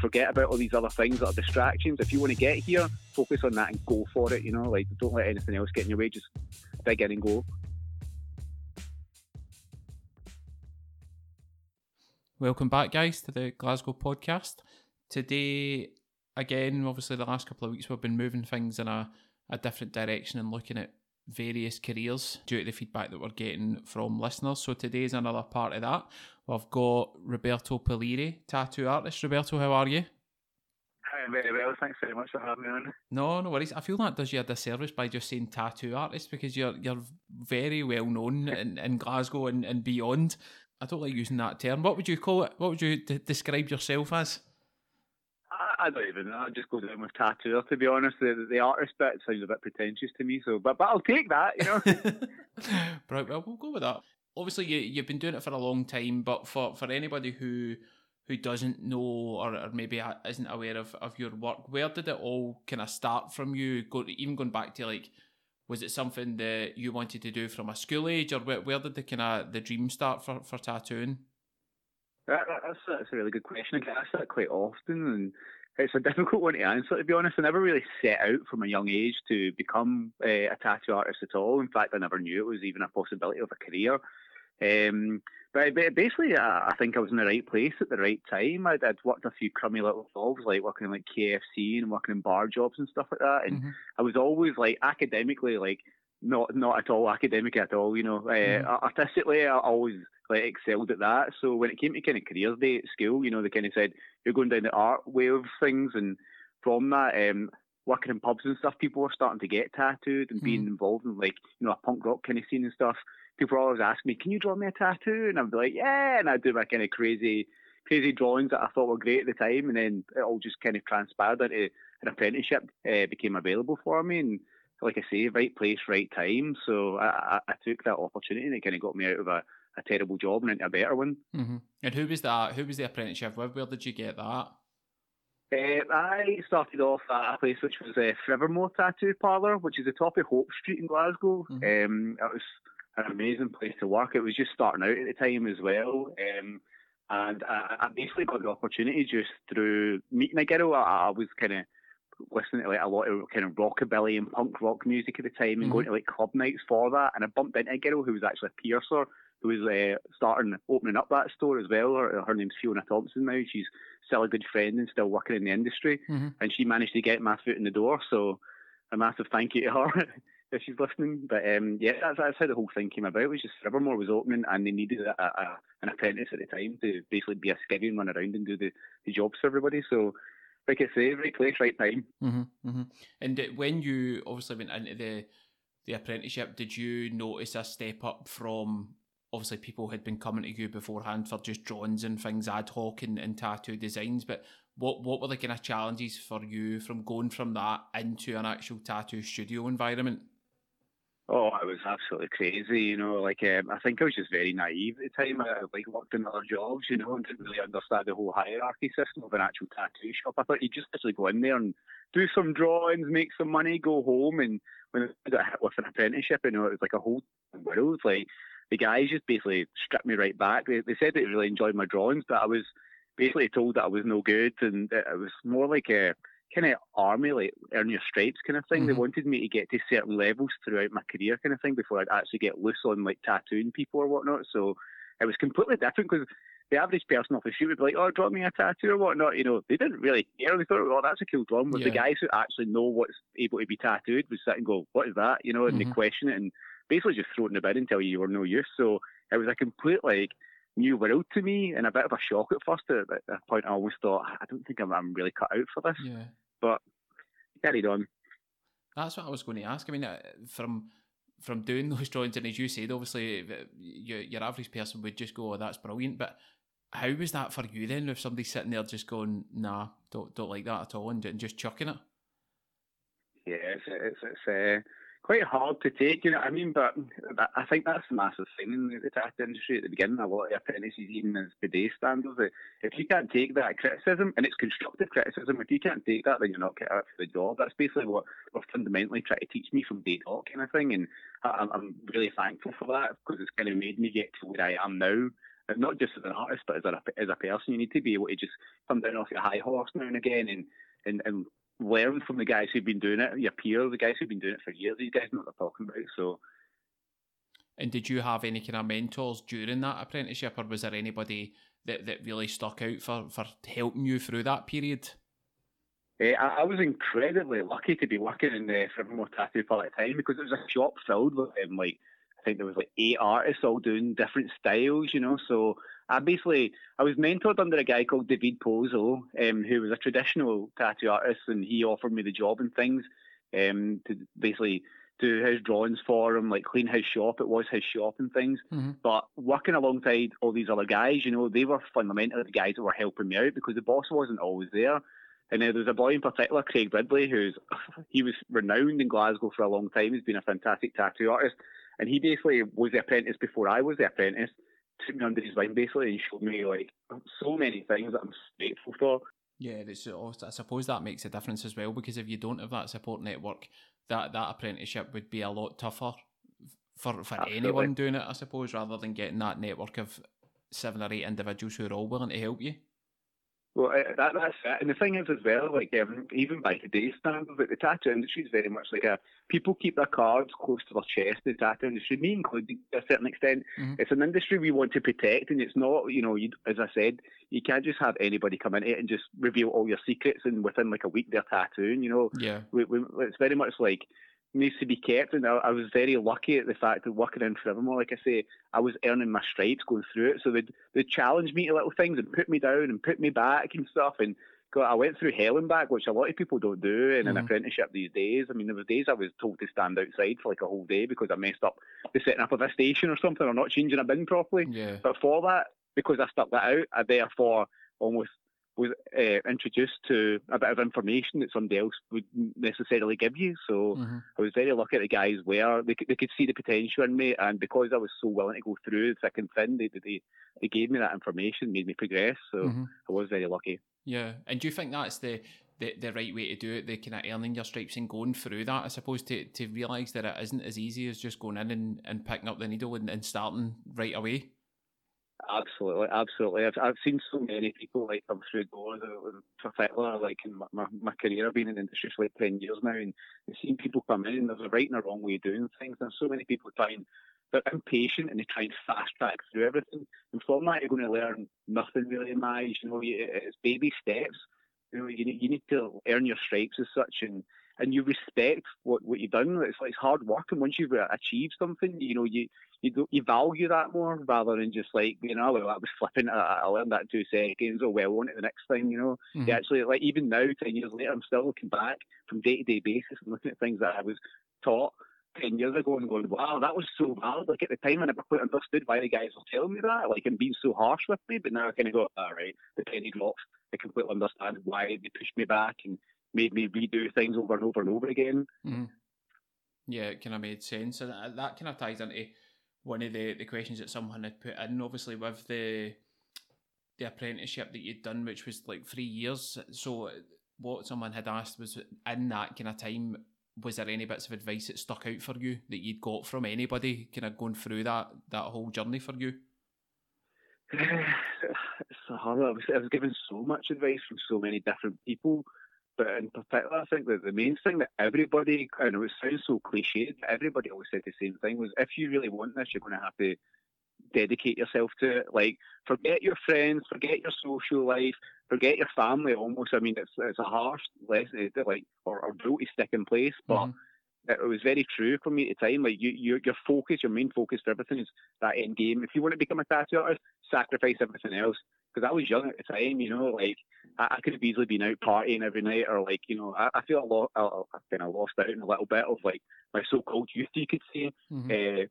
forget about all these other things that are distractions. If you want to get here, focus on that and go for it. You know, like don't let anything else get in your way. Just dig in and go. Welcome back, guys, to the Glasgow podcast. Today, again, obviously, the last couple of weeks we've been moving things in a, a different direction and looking at various careers due to the feedback that we're getting from listeners. So today's another part of that. We've got Roberto Poliri, tattoo artist. Roberto, how are you? Hi, very well. Thanks very much for having me on. No, no worries. I feel that does you a disservice by just saying tattoo artist because you're you're very well known in, in Glasgow and, and beyond. I don't like using that term. What would you call it? What would you d- describe yourself as? I, don't even know. I just go down with tattooer. To be honest, the, the artist bit sounds a bit pretentious to me. So, but but I'll take that. You know. right. Well, we'll go with that. Obviously, you you've been doing it for a long time, but for for anybody who who doesn't know or, or maybe isn't aware of, of your work, where did it all kind of start from you? Go even going back to like was it something that you wanted to do from a school age, or where, where did the kind of the dream start for, for tattooing? That, that's, that's a really good question. I get asked that quite often, and it's a difficult one to answer. To be honest, I never really set out from a young age to become uh, a tattoo artist at all. In fact, I never knew it was even a possibility of a career. Um, but basically, I think I was in the right place at the right time. I'd, I'd worked a few crummy little jobs, like working in like KFC and working in bar jobs and stuff like that. And mm-hmm. I was always like academically, like not not at all academic at all. You know, mm-hmm. uh, artistically, I always like excelled at that. So when it came to kind of careers day at school, you know, they kind of said you're going down the art way of things, and from that, um, working in pubs and stuff, people were starting to get tattooed and mm-hmm. being involved in like you know a punk rock kind of scene and stuff people always ask me, "Can you draw me a tattoo?" And I'd be like, "Yeah," and I'd do my kind of crazy, crazy drawings that I thought were great at the time, and then it all just kind of transpired into an apprenticeship uh, became available for me, and like I say, right place, right time. So I, I, I took that opportunity, and it kind of got me out of a, a terrible job and into a better one. Mm-hmm. And who was that? Who was the apprenticeship with? Where did you get that? Uh, I started off at a place which was a uh, Forevermore Tattoo Parlour, which is the top of Hope Street in Glasgow. Mm-hmm. Um, it was an amazing place to work. It was just starting out at the time as well. Um, and I, I, basically got the opportunity just through meeting a girl. I, I was kind of listening to like a lot of kind of rockabilly and punk rock music at the time and mm-hmm. going to like club nights for that. And I bumped into a girl who was actually a piercer who was uh, starting opening up that store as well. Her, her, name's Fiona Thompson now. She's still a good friend and still working in the industry. Mm-hmm. And she managed to get my foot in the door. So a massive thank you to her. if she's listening. But um, yeah, that's, that's how the whole thing came about. It was just Forevermore was opening and they needed a, a, an apprentice at the time to basically be a skivvy and run around and do the, the jobs for everybody. So, like I say, right place, right time. Mm-hmm, mm-hmm. And when you obviously went into the the apprenticeship, did you notice a step up from obviously people had been coming to you beforehand for just drawings and things ad hoc and, and tattoo designs, but what what were the kind of challenges for you from going from that into an actual tattoo studio environment? Oh, I was absolutely crazy, you know. Like, um, I think I was just very naive at the time. I like worked in other jobs, you know, and didn't really understand the whole hierarchy system of an actual tattoo shop. I thought you just actually go in there and do some drawings, make some money, go home. And when I got hit with an apprenticeship, you know, it was like a whole world. Like, the guys just basically stripped me right back. They, they said they really enjoyed my drawings, but I was basically told that I was no good, and it was more like a kind of army, like earn your stripes kind of thing. Mm-hmm. They wanted me to get to certain levels throughout my career kind of thing before I'd actually get loose on like tattooing people or whatnot. So it was completely different because the average person off the street would be like, "Oh, draw me a tattoo or whatnot." You know, they didn't really care. They thought, "Oh, that's a cool drawing." But yeah. the guys who actually know what's able to be tattooed would sit and go, "What is that?" You know, and mm-hmm. they question it and basically just throw it in the bin and tell you you were no use. So it was a complete like new world to me and a bit of a shock at first. At that point, I always thought, I don't think I'm, I'm really cut out for this. Yeah. But carried on. That's what I was going to ask. I mean, uh, from from doing those drawings, and as you said, obviously, your, your average person would just go, "Oh, that's brilliant." But how was that for you then? If somebody's sitting there just going, "Nah, don't don't like that at all," and, and just chucking it. Yeah, it's it's, it's uh, quite hard to take, you know what I mean? But I think that's a massive thing in the tattoo industry at the beginning. A lot of apprentices, even as bidet standards, if you can't take that criticism, and it's constructive criticism, if you can't take that, then you're not cut out for the job. That's basically what we're fundamentally trying to teach me from day dot kind of thing. And I'm really thankful for that because it's kind of made me get to where I am now not just as an artist, but as a as a person. You need to be able to just come down off your high horse now and again, and and and learn from the guys who've been doing it, your peers, the guys who've been doing it for years. These guys know what they're talking about. So. And did you have any kind of mentors during that apprenticeship, or was there anybody that, that really stuck out for, for helping you through that period? Uh, I, I, was incredibly lucky to be working in the Forevermore Tattoo Parlor at the time because it was a shop filled with um, like I think there was like eight artists all doing different styles, you know. So I basically I was mentored under a guy called David Pozo, um, who was a traditional tattoo artist, and he offered me the job and things um, to basically do his drawings for him, like clean his shop. It was his shop and things. Mm-hmm. But working alongside all these other guys, you know, they were fundamentally the guys that were helping me out because the boss wasn't always there. And uh, there's a boy in particular, Craig Ridley, who's he was renowned in Glasgow for a long time. He's been a fantastic tattoo artist, and he basically was the apprentice before I was the apprentice. Took me under his wing basically and showed me like so many things that I'm grateful for. Yeah, it's, oh, I suppose that makes a difference as well because if you don't have that support network, that that apprenticeship would be a lot tougher for for Absolutely. anyone doing it, I suppose, rather than getting that network of seven or eight individuals who are all willing to help you. Well, uh, that, that's it. And the thing is, as well, like um, even by today's standards, like the tattoo industry is very much like a people keep their cards close to their chest. The tattoo industry, me included, to a certain extent, mm-hmm. it's an industry we want to protect, and it's not, you know, you, as I said, you can't just have anybody come in it and just reveal all your secrets, and within like a week they're tattooing. You know, yeah, we, we, it's very much like needs to be kept. And I, I, was very lucky at the fact that working in Forevermore, like I say, I was earning my stripes going through it. So they'd, they'd challenge me to little things and put me down and put me back and stuff. And God, I went through hell and back, which a lot of people don't do in mm-hmm. an apprenticeship these days. I mean, there were days I was told to stand outside for like a whole day because I messed up the setting up of a station or something or not changing a bin properly. Yeah. But for that, because I stuck that out, I therefore almost was uh, introduced to a bit of information that somebody else would necessarily give you. So mm-hmm. I was very lucky the guys were they could, they could see the potential in me, and because I was so willing to go through thick and thin, they they, they gave me that information, made me progress. So mm-hmm. I was very lucky. Yeah, and do you think that's the the, the right way to do it, the kind of earning your stripes and going through that, I suppose, to, to realise that it isn't as easy as just going in and, and picking up the needle and, and starting right away? Absolutely, absolutely. I've I've seen so many people like come through doors, particularly like in my, my, my career. I've been in the industry for like ten years now, and I've seen people come in and there's a right and a wrong way of doing things. And so many people try and they're impatient and they try and fast track through everything. And from that, you're going to learn nothing really in my. You know, it's baby steps. You know, you need, you need to earn your stripes as such, and and you respect what, what you've done. It's like it's hard work, and once you've achieved something, you know you you you value that more rather than just like you know well, I was flipping. I, I learned that in two seconds. Oh well, on it the next time. You know, mm-hmm. you actually like even now, ten years later, I'm still looking back from day to day basis and looking at things that I was taught. 10 years ago and going, wow, that was so bad. Like at the time, I never quite understood why the guys were telling me that, like, and being so harsh with me. But now I kind of go, all right, the penny drops. I completely understand why they pushed me back and made me redo things over and over and over again. Mm-hmm. Yeah, it kind of made sense, and that, kind of ties into one of the, the questions that someone had put in. Obviously, with the the apprenticeship that you'd done, which was like three years. So, what someone had asked was, in that kind of time, was there any bits of advice that stuck out for you that you'd got from anybody, kind of going through that that whole journey for you? it's hard. I was, I was given so much advice from so many different people. But in particular, I think that the main thing that everybody, I know it sounds so cliched, but everybody always said the same thing was if you really want this, you're going to have to dedicate yourself to it. Like, forget your friends, forget your social life, forget your family almost. I mean, it's it's a harsh lesson, like, or, or drill to stick in place, but. Mm-hmm. It was very true for me at the time. Like you, your, your focus, your main focus for everything is that end game. If you want to become a tattoo artist, sacrifice everything else because I was young at the time, you know, like I, I, could have easily been out partying every night, or like, you know, I, I feel a lot, I, have kind of lost out in a little bit of like my so-called youth, you could say, mm-hmm. uh,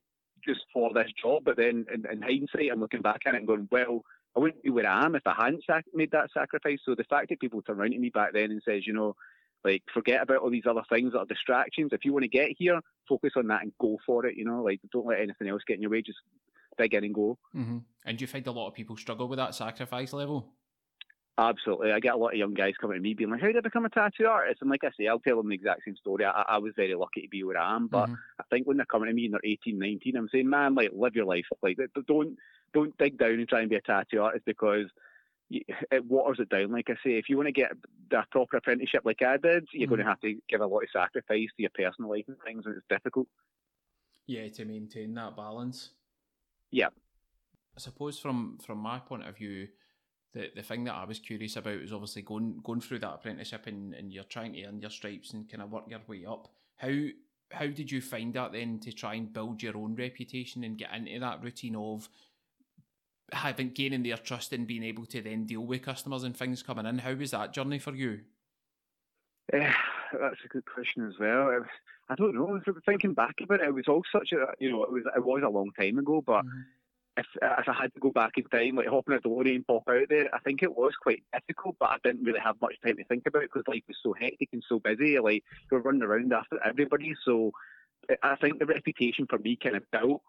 just for this job. But then in, in, hindsight, I'm looking back at it and going, well, I wouldn't be where I am if I hadn't sac- made that sacrifice. So the fact that people turn around to me back then and says, you know, like forget about all these other things that are distractions. If you want to get here, focus on that and go for it. You know, like don't let anything else get in your way. Just big in and go. Mm-hmm. And do you find a lot of people struggle with that sacrifice level? Absolutely. I get a lot of young guys coming to me being like, How did I become a tattoo artist? And like I say, I'll tell them the exact same story. I, I was very lucky to be where I am, but mm-hmm. think when they're coming to me and they're 18, 19, I'm saying, man, like live your life. Like don't don't dig down and try and be a tattoo artist because it waters it down. Like I say, if you want to get a proper apprenticeship like I did, you're mm. going to have to give a lot of sacrifice to your personal life and things, and it's difficult. Yeah, to maintain that balance. Yeah. I suppose from from my point of view, the the thing that I was curious about was obviously going going through that apprenticeship and, and you're trying to earn your stripes and kind of work your way up. How how did you find that then to try and build your own reputation and get into that routine of having gaining their trust and being able to then deal with customers and things coming in? How was that journey for you? Eh, That's a good question as well. I don't know. Thinking back about it, it was all such a you know it was it was a long time ago, but. Mm-hmm. If, if I had to go back in time, like hopping a DeLorean and pop out there, I think it was quite difficult, but I didn't really have much time to think about it because life was so hectic and so busy. Like, you were running around after everybody. So I think the reputation for me kind of built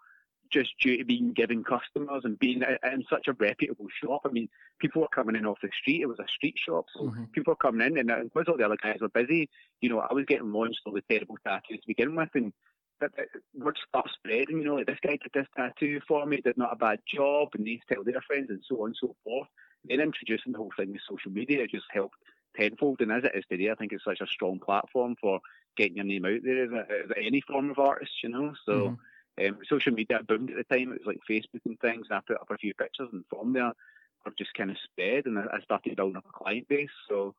just due to being giving customers and being in such a reputable shop. I mean, people were coming in off the street. It was a street shop, so mm-hmm. people were coming in, and because all the other guys were busy, you know, I was getting launched the terrible tattoos to begin with, and that, that word started spreading. You know, like this guy did this tattoo for me, did not a bad job, and they tell their friends, and so on and so forth. Then introducing the whole thing with social media just helped tenfold, and as it is today, I think it's such a strong platform for getting your name out there as, a, as any form of artist, you know. So. Mm-hmm um, social media boomed at the time. It was like Facebook and things. And I put up a few pictures, and from there, I've just kind of spread, and I, started building up a client base. So,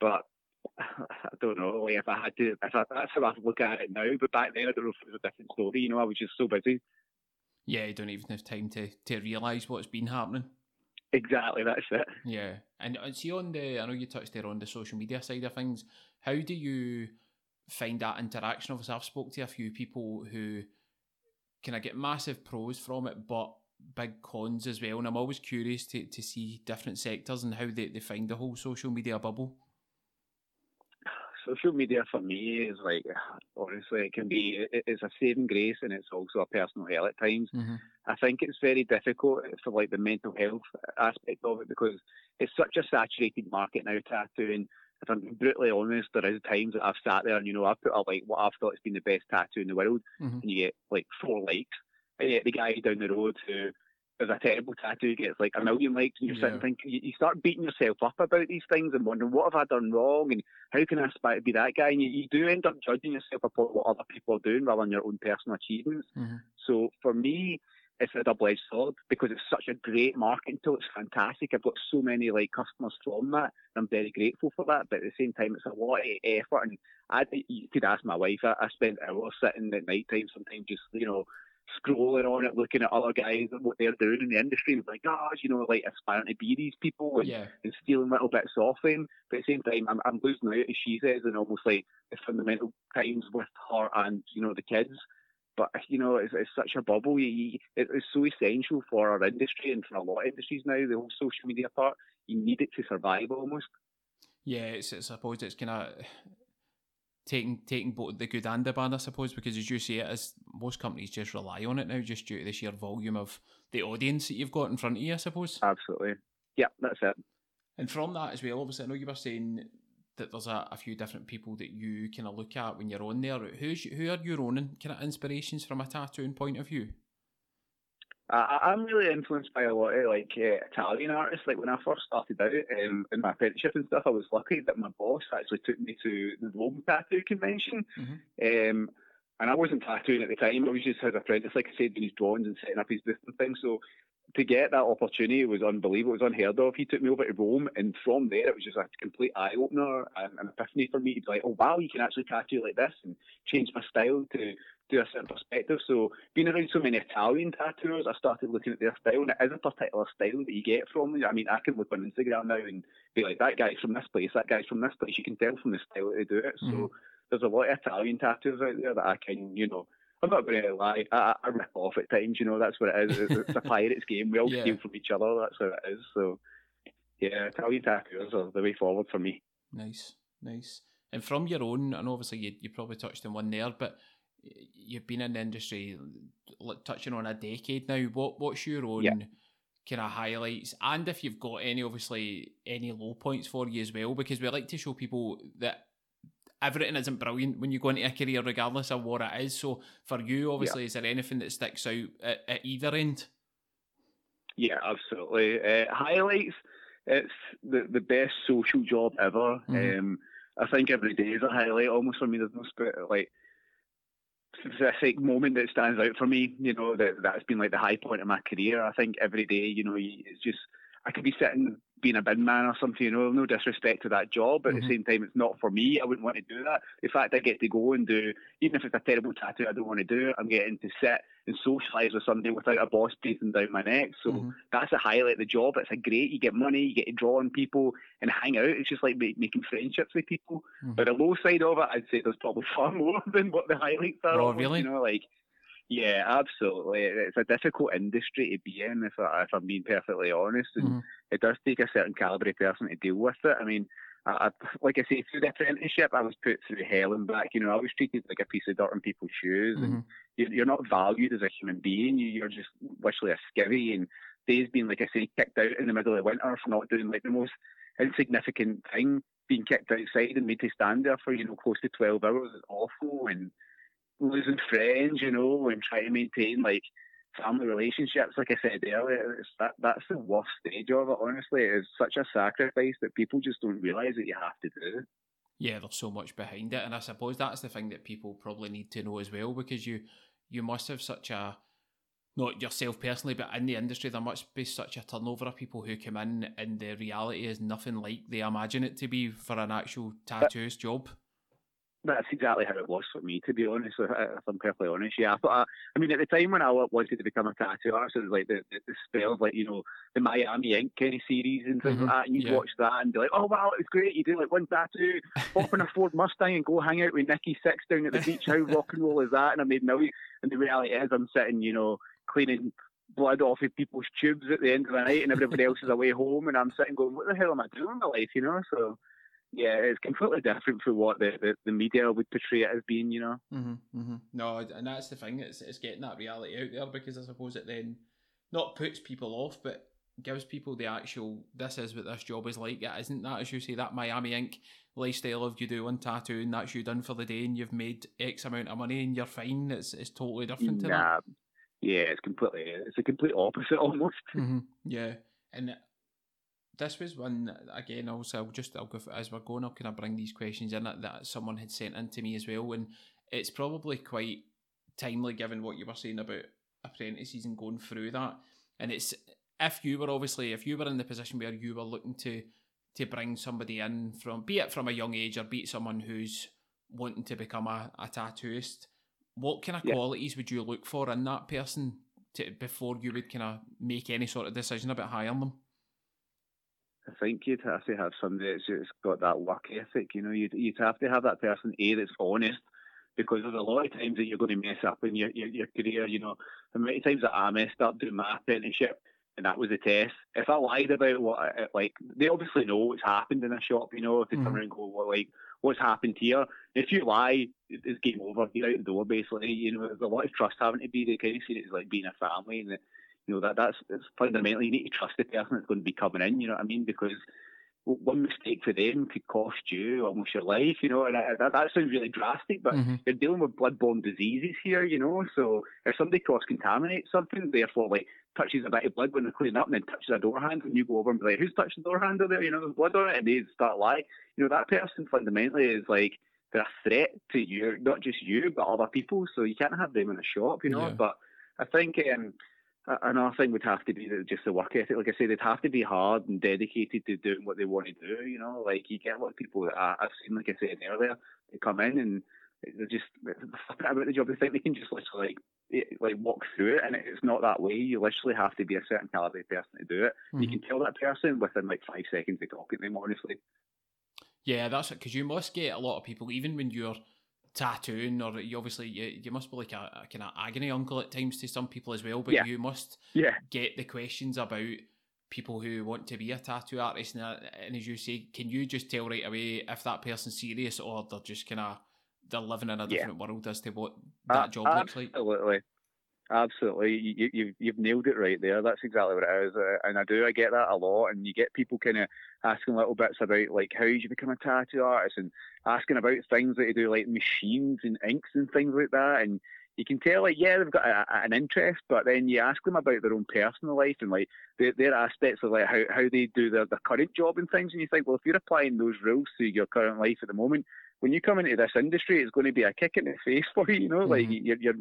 but I don't know. Like if I had to, if I, that's how I look at it now. But back then, I don't know if it was a different story. You know, I was just so busy. Yeah, you don't even have time to to realise what's been happening. Exactly, that's it. Yeah, and, and see on the, I know you touched there on the social media side of things. How do you find that interaction? Obviously, I've spoke to a few people who can I get massive pros from it, but big cons as well. And I'm always curious to, to see different sectors and how they, they find the whole social media bubble. Social media for me is like, honestly, it can be, it's a saving grace and it's also a personal hell at times. Mm-hmm. I think it's very difficult for like the mental health aspect of it because it's such a saturated market now, tattooing if I'm brutally honest, there is times that I've sat there and you know I've put up like what I've thought has been the best tattoo in the world, mm-hmm. and you get like four likes, and yet the guy down the road who has a terrible tattoo gets like a million likes, and you're yeah. sitting thinking you, you, start beating yourself up about these things and wondering what have I done wrong and how can I aspire to be that guy, and you, you do end up judging yourself upon what other people are doing rather than your own personal achievements. Mm-hmm. So for me, it's a double-edged sword because it's such a great marketing tool. It's fantastic. I've got so many like customers from that. And I'm very grateful for that. But at the same time, it's a lot of effort. And I, you could ask my wife. I, I spend hours sitting at night time sometimes just you know scrolling on it, looking at other guys and what they're doing in the industry, and like, gosh, oh, you know, like aspiring to be these people and, yeah. and stealing little bits off them. But at the same time, I'm, I'm losing out, as she says, and almost like the fundamental times with her and you know the kids. But you know, it's, it's such a bubble. You, it's so essential for our industry and for a lot of industries now. The whole social media part, you need it to survive almost. Yeah, it's, it's I suppose it's kind of taking taking both the good and the bad, I suppose, because as you say it, as most companies just rely on it now, just due to the sheer volume of the audience that you've got in front of you, I suppose. Absolutely. Yeah, that's it. And from that as well, obviously, I know you were saying that there's a, a, few different people that you kind of look at when you're on there. Who's who are your own kind of inspirations from a tattooing point of view? I, I'm really influenced by a lot of like uh, Italian artists. Like when I first started out um, in my apprenticeship and stuff, I was lucky that my boss actually took me to the Rome Tattoo Convention. Mm-hmm. Um, and I wasn't tattooing at the time. I was just his apprentice, like I said, doing his drawings and setting up his booth and things. So to get that opportunity was unbelievable. It was unheard of. He took me over to Rome, and from there, it was just a complete eye opener and an epiphany for me to be like, oh wow, you can actually tattoo like this, and change my style to do a certain perspective. So being around so many Italian tattooers, I started looking at their style, and it is a particular style that you get from them. I mean, I can look on Instagram now and be like, that guy's from this place, that guy's from this place. You can tell from the style that they do it. Mm-hmm. So there's a lot of Italian tattoos out there that I can, you know I'm not going to lie. I, I rip off at times. You know, that's what it is. It's, a pirates game. We all yeah. steal from each other. That's what it is. So, yeah, Italian tattoos are the way forward for me. Nice, nice. And from your own, and obviously you, you probably touched on one there, but you've been in the industry touching on a decade now. What what's your own yeah. kind of highlights, and if you've got any, obviously any low points for you as well, because we like to show people that everything isn't brilliant when you go into a career, regardless of what it is. So for you, obviously, yeah. is there anything that sticks out at, at either end? Yeah, absolutely. Uh, highlights. It's the the best social job ever. Mm-hmm. Um, I think every day is a highlight almost for me. There's no like specific moment that stands out for me. You know that that's been like the high point of my career. I think every day, you know, it's just I could be sitting being a bin man or something, you know, no disrespect to that job, but mm-hmm. at the mm-hmm. same time, it's not for me. I wouldn't want to do that. The fact I get to go and do, even if it's a terrible tattoo, I don't want to do it. I'm getting to sit and socialise with somebody without a boss breathing down my neck. So mm-hmm. that's a highlight of the job. It's a great, you get money, you get to draw on people and hang out. It's just like making friendships with people. Mm-hmm. But the low side of it, I'd say there's probably far more than what the highlights are. Oh, really? You know, like, yeah, absolutely. It's a difficult industry to be in, if, I, if I'm being perfectly honest. And mm-hmm. it does take a certain calibre of person to deal with it. I mean, I, like I say, through the apprenticeship, I was put through hell and back. You know, I was treated like a piece of dirt in people's shoes, mm-hmm. and you're not valued as a human being. You're just literally a skivvy. And days being, like I say, kicked out in the middle of winter for not doing like the most insignificant thing, being kicked outside and made to stand there for you know close to twelve hours is awful. And losing friends, you know, and trying to maintain like family relationships. Like I said earlier, it's that that's the worst stage of it. Honestly, it's such a sacrifice that people just don't realise that you have to do. Yeah, there's so much behind it, and I suppose that's the thing that people probably need to know as well, because you you must have such a not yourself personally, but in the industry, there must be such a turnover of people who come in, and the reality is nothing like they imagine it to be for an actual tattooist job that's exactly how it was for me, to be honest. If I'm perfectly honest, yeah. But uh, I mean, at the time when I wanted to become a tattoo artist, it was like the, the, the spell of like you know the Miami Ink kind of series and things mm-hmm. like that. And you'd yeah. watch that and be like, oh wow, it was great. You do like one tattoo, hop in a Ford Mustang and go hang out with Nikki Sixx down at the beach. How rock and roll is that? And I made millions. And the reality is, I'm sitting, you know, cleaning blood off of people's tubes at the end of the night, and everybody else is away home, and I'm sitting going, what the hell am I doing in my life? You know, so yeah, it's completely different from what the, the, the, media would portray it as being, you know. Mm-hmm, mm-hmm. No, and that's the thing. It's it's getting that reality out there because I suppose it then not puts people off, but gives people the actual this is what this job is like. It isn't that as you say that Miami Ink lifestyle of you do one tattoo and that's you done for the day and you've made X amount of money and you're fine. It's it's totally different to that. Yeah, it's completely it's a complete opposite almost. Mm-hmm. Yeah, and this was one again. Also, I'll just I'll go for, as we're going. I'll kind of bring these questions in that, that someone had sent in to me as well, and it's probably quite timely given what you were saying about apprentices and going through that. And it's if you were obviously if you were in the position where you were looking to to bring somebody in from be it from a young age or be it someone who's wanting to become a, a tattooist, what kind of yeah. qualities would you look for in that person to, before you would kind of make any sort of decision about hiring them? I think you'd have to have somebody that's got that work ethic. You know, you'd you'd have to have that person a that's honest, because there's a lot of times that you're going to mess up in your your, your career. You know, how many times that I messed up doing my apprenticeship, and that was a test. If I lied about what, I, like, they obviously know what's happened in a shop. You know, if they mm. come around and go, well, like, what's happened here? If you lie, it's game over. You're out the door, basically. You know, there's a lot of trust having to be. They kind of see it as like being a family, and you know that that's it's fundamentally you need to trust the person that's going to be coming in. You know what I mean? Because one mistake for them could cost you almost your life. You know, and I, that, that sounds really drastic, but mm-hmm. you're dealing with bloodborne diseases here. You know, so if somebody cross contaminates something, therefore like touches a bit of blood when they're cleaning up and then touches a door handle and you go over and be like, who's touched the door handle there? You know, there's blood on it and they start lying. You know, that person fundamentally is like they're a threat to you, not just you, but other people. So you can't have them in a shop, you know. Yeah. But I think um, another thing would have to be just the work ethic. Like I say, they'd have to be hard and dedicated to doing what they want to do. You know, like you get a lot of people that I, have seen, like I said earlier, they come in and they're just about the job. They think they can just literally like like walk through it, and it's not that way. You literally have to be a certain caliber person to do it. Mm-hmm. You can tell that person within like five seconds of talking to them. Honestly. Yeah, that's it. Because you must get a lot of people, even when you're tattooing, or you obviously you, you must be like a, a kind of agony uncle at times to some people as well. But yeah. you must yeah. get the questions about people who want to be a tattoo artist, and, uh, and as you say, can you just tell right away if that person's serious or they're just kind of they're living in a different yeah. world as to what that uh, job looks like? Absolutely. Absolutely, you, you've you've nailed it right there. That's exactly what it is, uh, and I do. I get that a lot, and you get people kind of asking little bits about like how you become a tattoo artist, and asking about things that you do, like machines and inks and things like that. And you can tell, like, yeah, they've got a, an interest, but then you ask them about their own personal life and like their, their aspects of like how, how they do their, their current job and things, and you think, well, if you're applying those rules to your current life at the moment, when you come into this industry, it's going to be a kick in the face for you. You know, mm-hmm. like you're, you're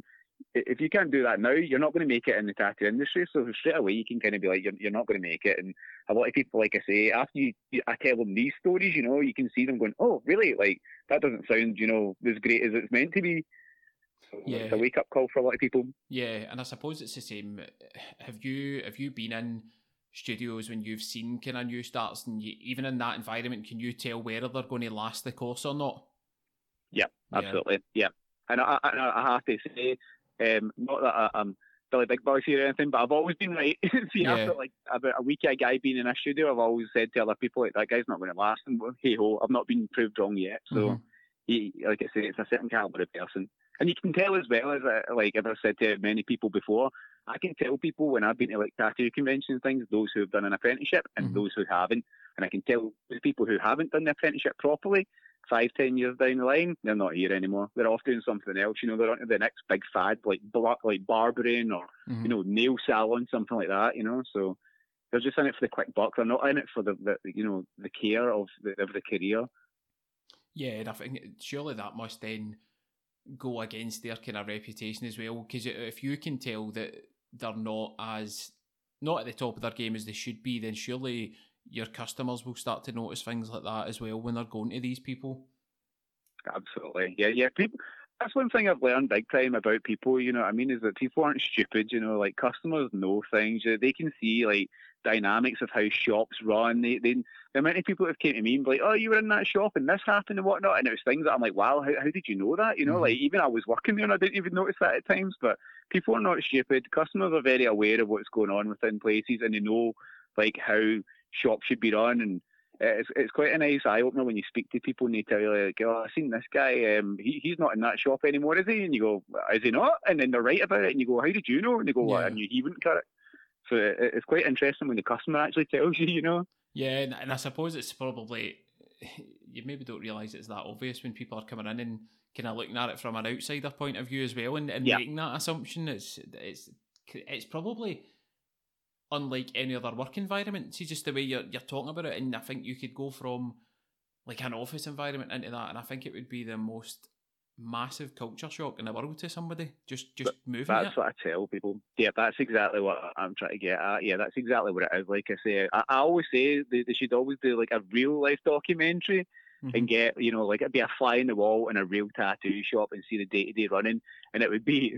if you can't do that now, you're not going to make it in the tattoo industry. So straight away, you can kind of be like, you're, you're not going to make it. And a lot of people, like I say, after you, I tell them these stories, you know, you can see them going, oh, really? Like that doesn't sound, you know, as great as it's meant to be. So yeah, it's a wake up call for a lot of people. Yeah, and I suppose it's the same. Have you have you been in studios when you've seen kind of new starts, and you, even in that environment, can you tell whether they're going to last the course or not? Yeah, absolutely. Yeah, yeah. and I, I, I have to say um, not that I, am Billy Big Boys here or anything, but I've always been right. See, yeah. after like about a week a guy being in a studio, I've always said to other people like that guy's not going to last, and hey ho, I've not been proved wrong yet. So, mm-hmm. he, like I say, it's a certain caliber of person, and you can tell as well as uh, like I've said to many people before. I can tell people when I've been to like tattoo conventions and things, those who have done an apprenticeship and mm-hmm. those who haven't, and I can tell the people who haven't done the apprenticeship properly five, ten years down the line, they're not here anymore. They're off doing something else. You know, they're on to the next big fad, like like barbering or mm-hmm. you know nail salon, something like that. You know, so they're just in it for the quick buck. They're not in it for the, the you know the care of the of the career. Yeah, and I think surely that must then go against their kind of reputation as well. Because if you can tell that they're not as not at the top of their game as they should be, then surely your customers will start to notice things like that as well when they're going to these people. Absolutely, yeah, yeah. People, that's one thing I've learned big time about people. You know, what I mean, is that people aren't stupid. You know, like customers know things. They can see like dynamics of how shops run. They, they, the amount of people have came to me and be like, "Oh, you were in that shop and this happened and whatnot," and it was things that I'm like, "Wow, how, how did you know that?" You know, mm-hmm. like even I was working there and I didn't even notice that at times. But people are not stupid. Customers are very aware of what's going on within places and they know like how shop should be run. And it's, it's quite a nice eye opener when you speak to people and they tell you, like, oh, I've seen this guy, um, he, he's not in that shop anymore, is he? And you go, is he not? And then they're right about it. And you go, how did you know? And they go, well, yeah. I knew he wouldn't cut it. So it's quite interesting when the customer actually tells you, you know? Yeah, and, and I suppose it's probably, you maybe don't realise it's that obvious when people are coming in and kind of looking at it from an outsider point of view as well and, and yeah. making that assumption. It's, it's, it's probably unlike any other work environment. See, just the way you're, you're talking about it, and I think you could go from like an office environment into that, and I think it would be the most massive culture shock in the world to somebody. Just just but moving. That's it. what I tell people. Yeah, that's exactly what I'm trying to get at. Yeah, that's exactly what it is. Like I say, I, I always say they, they, should always do like a real life documentary. Mm-hmm. And get you know like it'd be a fly in the wall in a real tattoo shop and see the day to day running, and it would be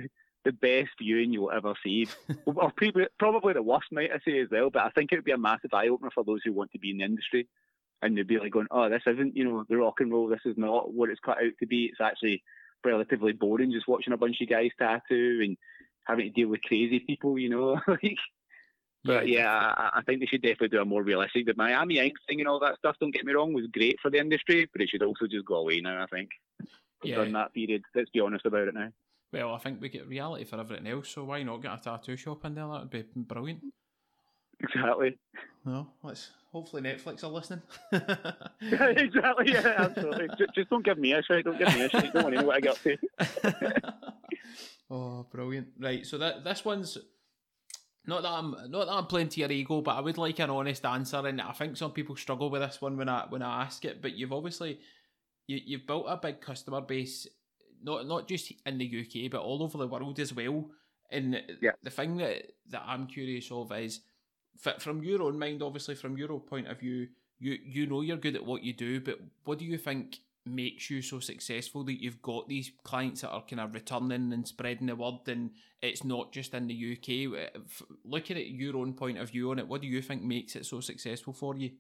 the best viewing you'll ever see. or probably the worst, might I say as well. But I think it would be a massive eye opener for those who want to be in the industry, and they'd be like going, "Oh, this isn't you know the rock and roll. This is not what it's cut out to be. It's actually relatively boring just watching a bunch of guys tattoo and having to deal with crazy people. You know, like." But yeah, I, I, think they should definitely do a more realistic. The Miami Ink thing and all that stuff, don't get me wrong, was great for the industry, but it should also just go away now. I think. Yeah. done that period. Let's be honest about it now. Well, I think we get reality for everything else, so why not get a tattoo shop in there? That would be brilliant. Exactly. No, let's hopefully Netflix are listening. yeah, exactly. Yeah, absolutely. just, just, don't give me a shit. Don't give me a shit. Don't want to know what I got to. oh, brilliant! Right, so that this one's not that I'm not that I'm playing to your ego, but I would like an honest answer, and I think some people struggle with this one when I when I ask it. But you've obviously you, you've built a big customer base not not just in the UK but all over the world as well. And yeah. the thing that that I'm curious of is, from your own mind, obviously from your own point of view, you you know you're good at what you do, but what do you think makes you so successful that you've got these clients that are kind of returning and spreading the word, and it's not just in the UK. Looking at your own point of view on it, what do you think makes it so successful for you?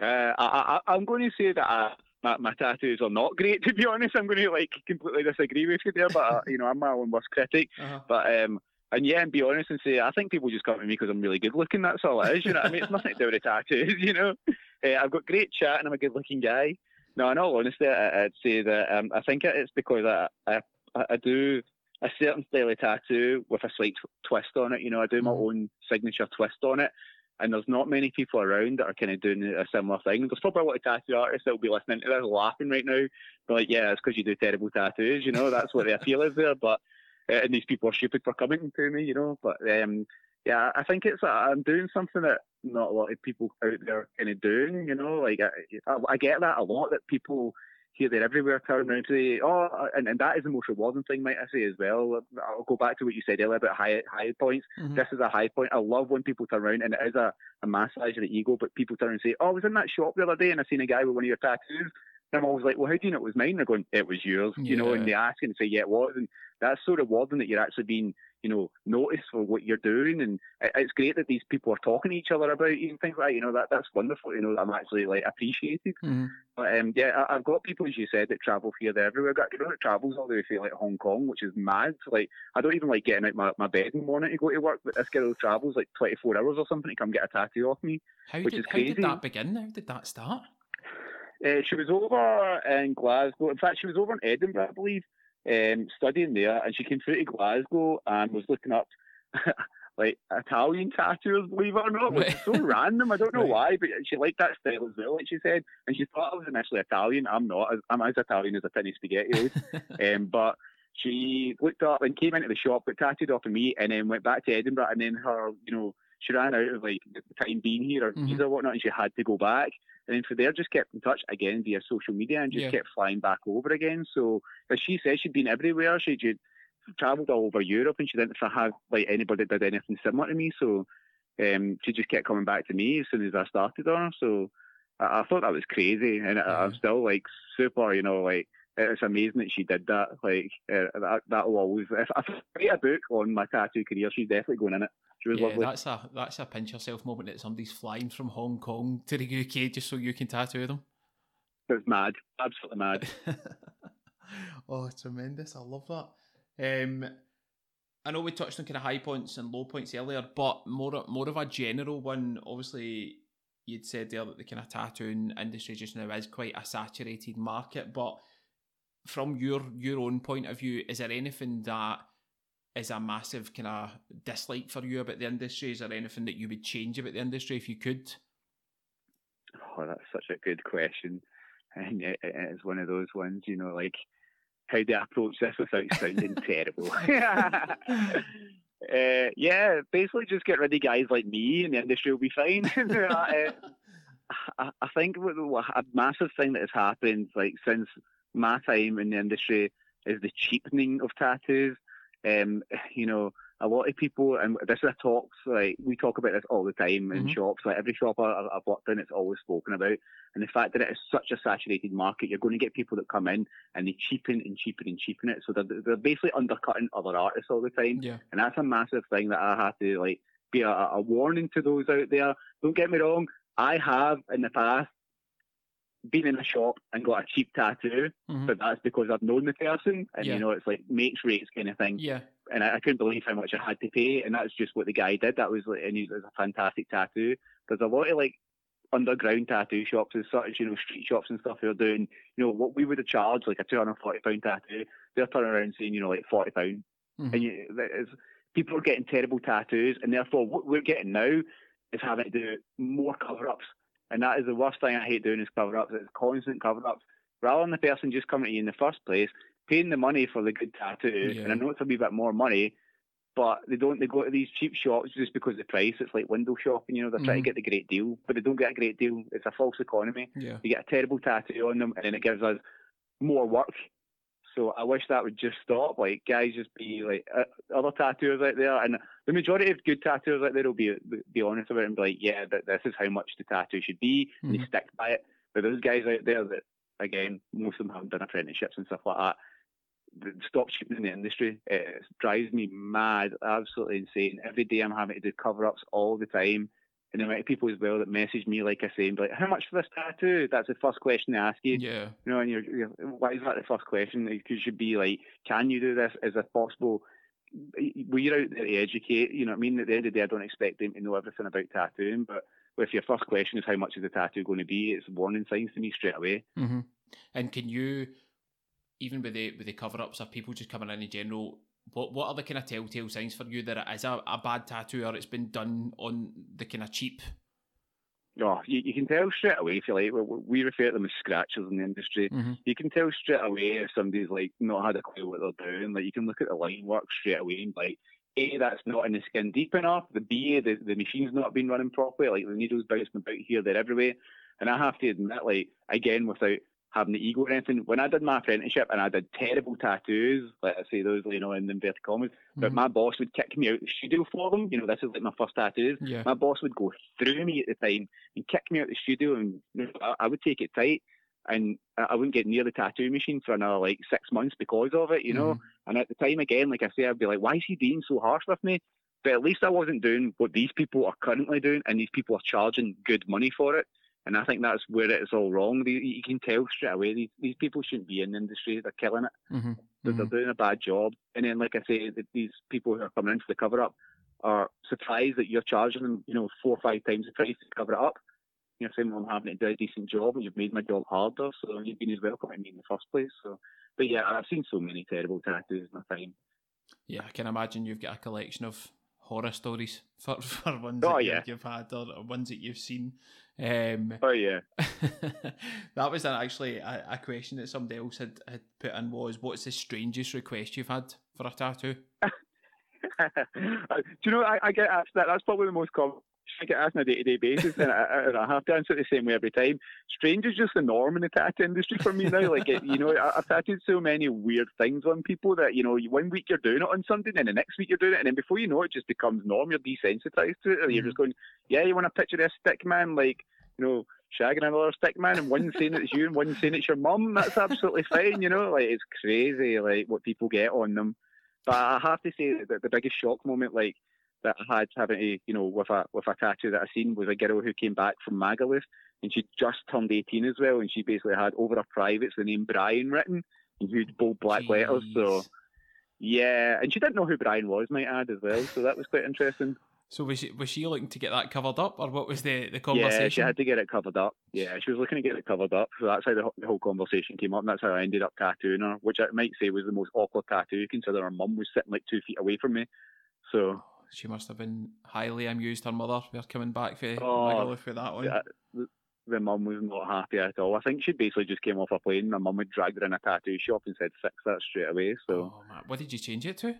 Uh, I, I, I'm going to say that I, my, my tattoos are not great to be honest. I'm going to like completely disagree with you there, but uh, you know I'm my own worst critic. Uh-huh. But um, and yeah, and be honest and say I think people just come to me because I'm really good looking. That's all it is. You know, I mean, it's nothing to do with the tattoos. You know, uh, I've got great chat and I'm a good looking guy. No, in all honesty, I, would say that um, I think it's because I, I I do a certain style of tattoo with a slight twist on it. You know, I do my mm. own signature twist on it. And there's not many people around that are kind of doing a similar thing. There's probably a lot of tattoo artists that will be listening to this laughing right now. They're like, yeah, it's because you do terrible tattoos, you know, that's what the appeal is there. But, uh, and these people are stupid for coming to me, you know. But um, yeah, I think it's, uh, I'm doing something that not a lot of people out there are kind of doing, you know. Like, I, I, I get that a lot that people, here, there, everywhere, turn around to say, oh, and, and that is the most rewarding thing, might I say, as well. I'll go back to what you said earlier about high high points. Mm-hmm. This is a high point. I love when people turn around, and it is a, a massage of the ego, but people turn and say, oh, I was in that shop the other day and I seen a guy with one of your tattoos. And I'm always like, well, how do you know it was mine? They're going, it was yours, yeah. you know, and they ask and say, yeah, it was. And that's so rewarding that you're actually being you know, notice for what you're doing. And it's great that these people are talking to each other about you and things like that. You know, that that's wonderful. You know, I'm actually like appreciated. Mm-hmm. But um, yeah, I, have got people, as you said, that travel here, there, everywhere. I've got people that travels all the way to like Hong Kong, which is mad. Like, I don't even like getting out my, my bed in the morning to go to work, but this girl travels like 24 hours or something to come get a tattoo off me. How which did, is crazy. How did that begin? How did that start? Uh, she was over in Glasgow. In fact, she was over in Edinburgh, I believe, um, studying there, and she came through to Glasgow and was looking up like Italian tattoos, believe it or not, which is so random. I don't know right. why, but she liked that style as well, like she said. And she thought I was initially Italian. I'm not. I'm as Italian as a penny spaghetti um, but she looked up and came into the shop, got tattooed off of me, and then went back to Edinburgh. And then her, you know, she ran out of like the time being here or mm-hmm. visa or whatnot, and she had to go back. And then from there, just kept in touch again via social media and just yeah. kept flying back over again. So, as she said, she'd been everywhere. She'd travelled all over Europe and she didn't have like anybody that did anything similar to me. So um, she just kept coming back to me as soon as I started on her. So I, I thought that was crazy, and yeah. I, am still like super, you know, like it's amazing that she did that. Like uh, that, that will always. If I write a book on my tattoo career, she's definitely going in it. She was yeah, lovely. That's a that's a pinch yourself moment that somebody's flying from Hong Kong to the UK just so you can tattoo them. It's mad, absolutely mad. oh, tremendous! I love that. Um, I know we touched on kind of high points and low points earlier, but more more of a general one. Obviously, you'd said there that the kind of tattooing industry just now is quite a saturated market. But from your your own point of view, is there anything that is a massive kind of dislike for you about the industry? Is there anything that you would change about the industry if you could? Oh, that's such a good question, and it, it's one of those ones, you know, like how do I approach this without sounding terrible? uh, yeah, basically just get rid of guys like me and the industry will be fine. uh, I, I think a massive thing that has happened like since my time in the industry is the cheapening of tattoos. Um, you know, a lot of people, and this is a talks, like we talk about this all the time in mm-hmm. shops. Like every shop I, have worked in, it's always spoken about. And the fact that it is such a saturated market, you're going to get people that come in and they cheapen and cheapen and cheapen it. So they're, they're basically undercutting other artists all the time. Yeah. And that's a massive thing that I have to like be a, a warning to those out there. Don't get me wrong, I have in the past been in a shop and got a cheap tattoo, mm-hmm. but that's because I've known the person and yeah. you know it's like mates rates kind of thing. Yeah. And I, I, couldn't believe how much I had to pay, and that's just what the guy did. That was like, and it was a fantastic tattoo. There's a lot of like underground tattoo shops and such, you know, street shops and stuff who are doing, you know, what we would have charged like a two hundred forty pound tattoo. They're turning around saying, you know, like forty pound, mm-hmm. and you, people are getting terrible tattoos, and therefore what we're getting now is having to do more cover ups and that is the worst thing I hate doing is cover ups. It's constant cover ups. Rather than the person just coming to you in the first place, paying the money for the good tattoo, yeah. and I know it's a wee bit more money, but they don't. They go to these cheap shops just because of the price. It's like window shopping. You know, they're mm. trying to mm-hmm. get the great deal, but they don't get a great deal. It's a false economy. Yeah. You get a terrible tattoo on them, and then it gives us more work so I wish that would just stop. Like guys, just be like uh, other tattooers out there, and the majority of good tattooers out there will be be honest about it and be like, yeah, that this is how much the tattoo should be, mm-hmm. and they stick by it. But those guys out there that, again, most of them haven't done apprenticeships and stuff like that. Stop cheapening the industry. It drives me mad, absolutely insane. Every day I'm having to do cover ups all the time and the amount of people as well that message me, like I say, and like, how much for this tattoo? That's the first question they ask you. Yeah. You know, and you're, you're why is that the first question? Because you should be like, can you do this? Is it possible? We're out there to educate. You know what I mean? At the end of the day, I don't expect them to know everything about tattooing, but if your first question is how much is the tattoo going to be, it's warning signs to me straight away. Mm-hmm. And can you, even with the with the cover ups, are people just coming in in general? What what are the kind of telltale signs for you that it is a, a bad tattoo or it's been done on the kind of cheap? Oh, you, you can tell straight away if you like. We, we refer to them as scratches in the industry. Mm-hmm. You can tell straight away if somebody's like not had a clue what they're doing. Like you can look at the line work straight away and like, A, that's not in the skin deep enough. The B, the, the machine's not been running properly. Like the needles bouncing about here, there, everywhere. And I have to admit, like again, without having the ego or anything. When I did my apprenticeship and I did terrible tattoos, like I say those, you know, in inverted commas, mm-hmm. but my boss would kick me out the studio for them. You know, this is like my first tattoos. Yeah. My boss would go through me at the time and kick me out of the studio, and you know, I, I would take it tight. And I wouldn't get near the tattoo machine for another like six months because of it, you know. Mm-hmm. And at the time, again, like I say, I'd be like, why is he being so harsh with me? But at least I wasn't doing what these people are currently doing, and these people are charging good money for it. And I think that's where it's all wrong. You can tell straight away these, these people shouldn't be in the industry. They're killing it. Mm-hmm. They're, mm-hmm. they're, doing a bad job. And then, like I say, these people who are coming in for the cover up are surprised that you're charging them, you know, four or five times the price to cover it up. You're saying, well, I'm having to do a decent job and you've made my job harder. So you've been as welcome to me in the first place. So, but yeah, I've seen so many terrible tattoos in my time. Yeah, I can imagine you've got a collection of horror stories for, for ones oh, that yeah. you've had or ones that you've seen. Um, oh yeah, that was actually a, a, question that somebody else had, had put in was, "What's the strangest request you've had for a tattoo?" Do you know I, I, get asked that? That's probably the most common. I get asked on a day to day basis, and I, and I, have to answer it the same way every time. Strange is just the norm in the tattoo industry for me now. Like, it, you know, I've tattooed so many weird things on people that, you know, one week you're doing it on something, and the next week you're doing it, and then before you know it, it just becomes norm. You're desensitized to it. Or you're mm-hmm. just going, yeah, you want a picture of this stick man, like, you know, shagging another stick man, and one saying it's you, and one saying it's your mum. That's absolutely fine, you know. Like, it's crazy, like, what people get on them. But I have to say that the biggest shock moment, like, that I had having to, you know, with a with a tattoo that I seen was a girl who came back from Magaluf and she just turned 18 as well, and she basically had over her privates the name Brian written in huge bold black Jeez. letters. So yeah, and she didn't know who Brian was, might add as well. So that was quite interesting. So was she was she looking to get that covered up, or what was the the conversation? Yeah, she had to get it covered up. Yeah, she was looking to get it covered up. So that's how the, the whole conversation came up, and that's how I ended up tattooing her, which I might say was the most awkward tattoo, considering her mum was sitting like two feet away from me. So she must have been highly amused. Her mother were coming back for oh, for that one. Yeah, the, the mum was not happy at all. I think she basically just came off a plane. My mum had dragged her in a tattoo shop and said, "Fix that straight away." So, oh, what did you change it to?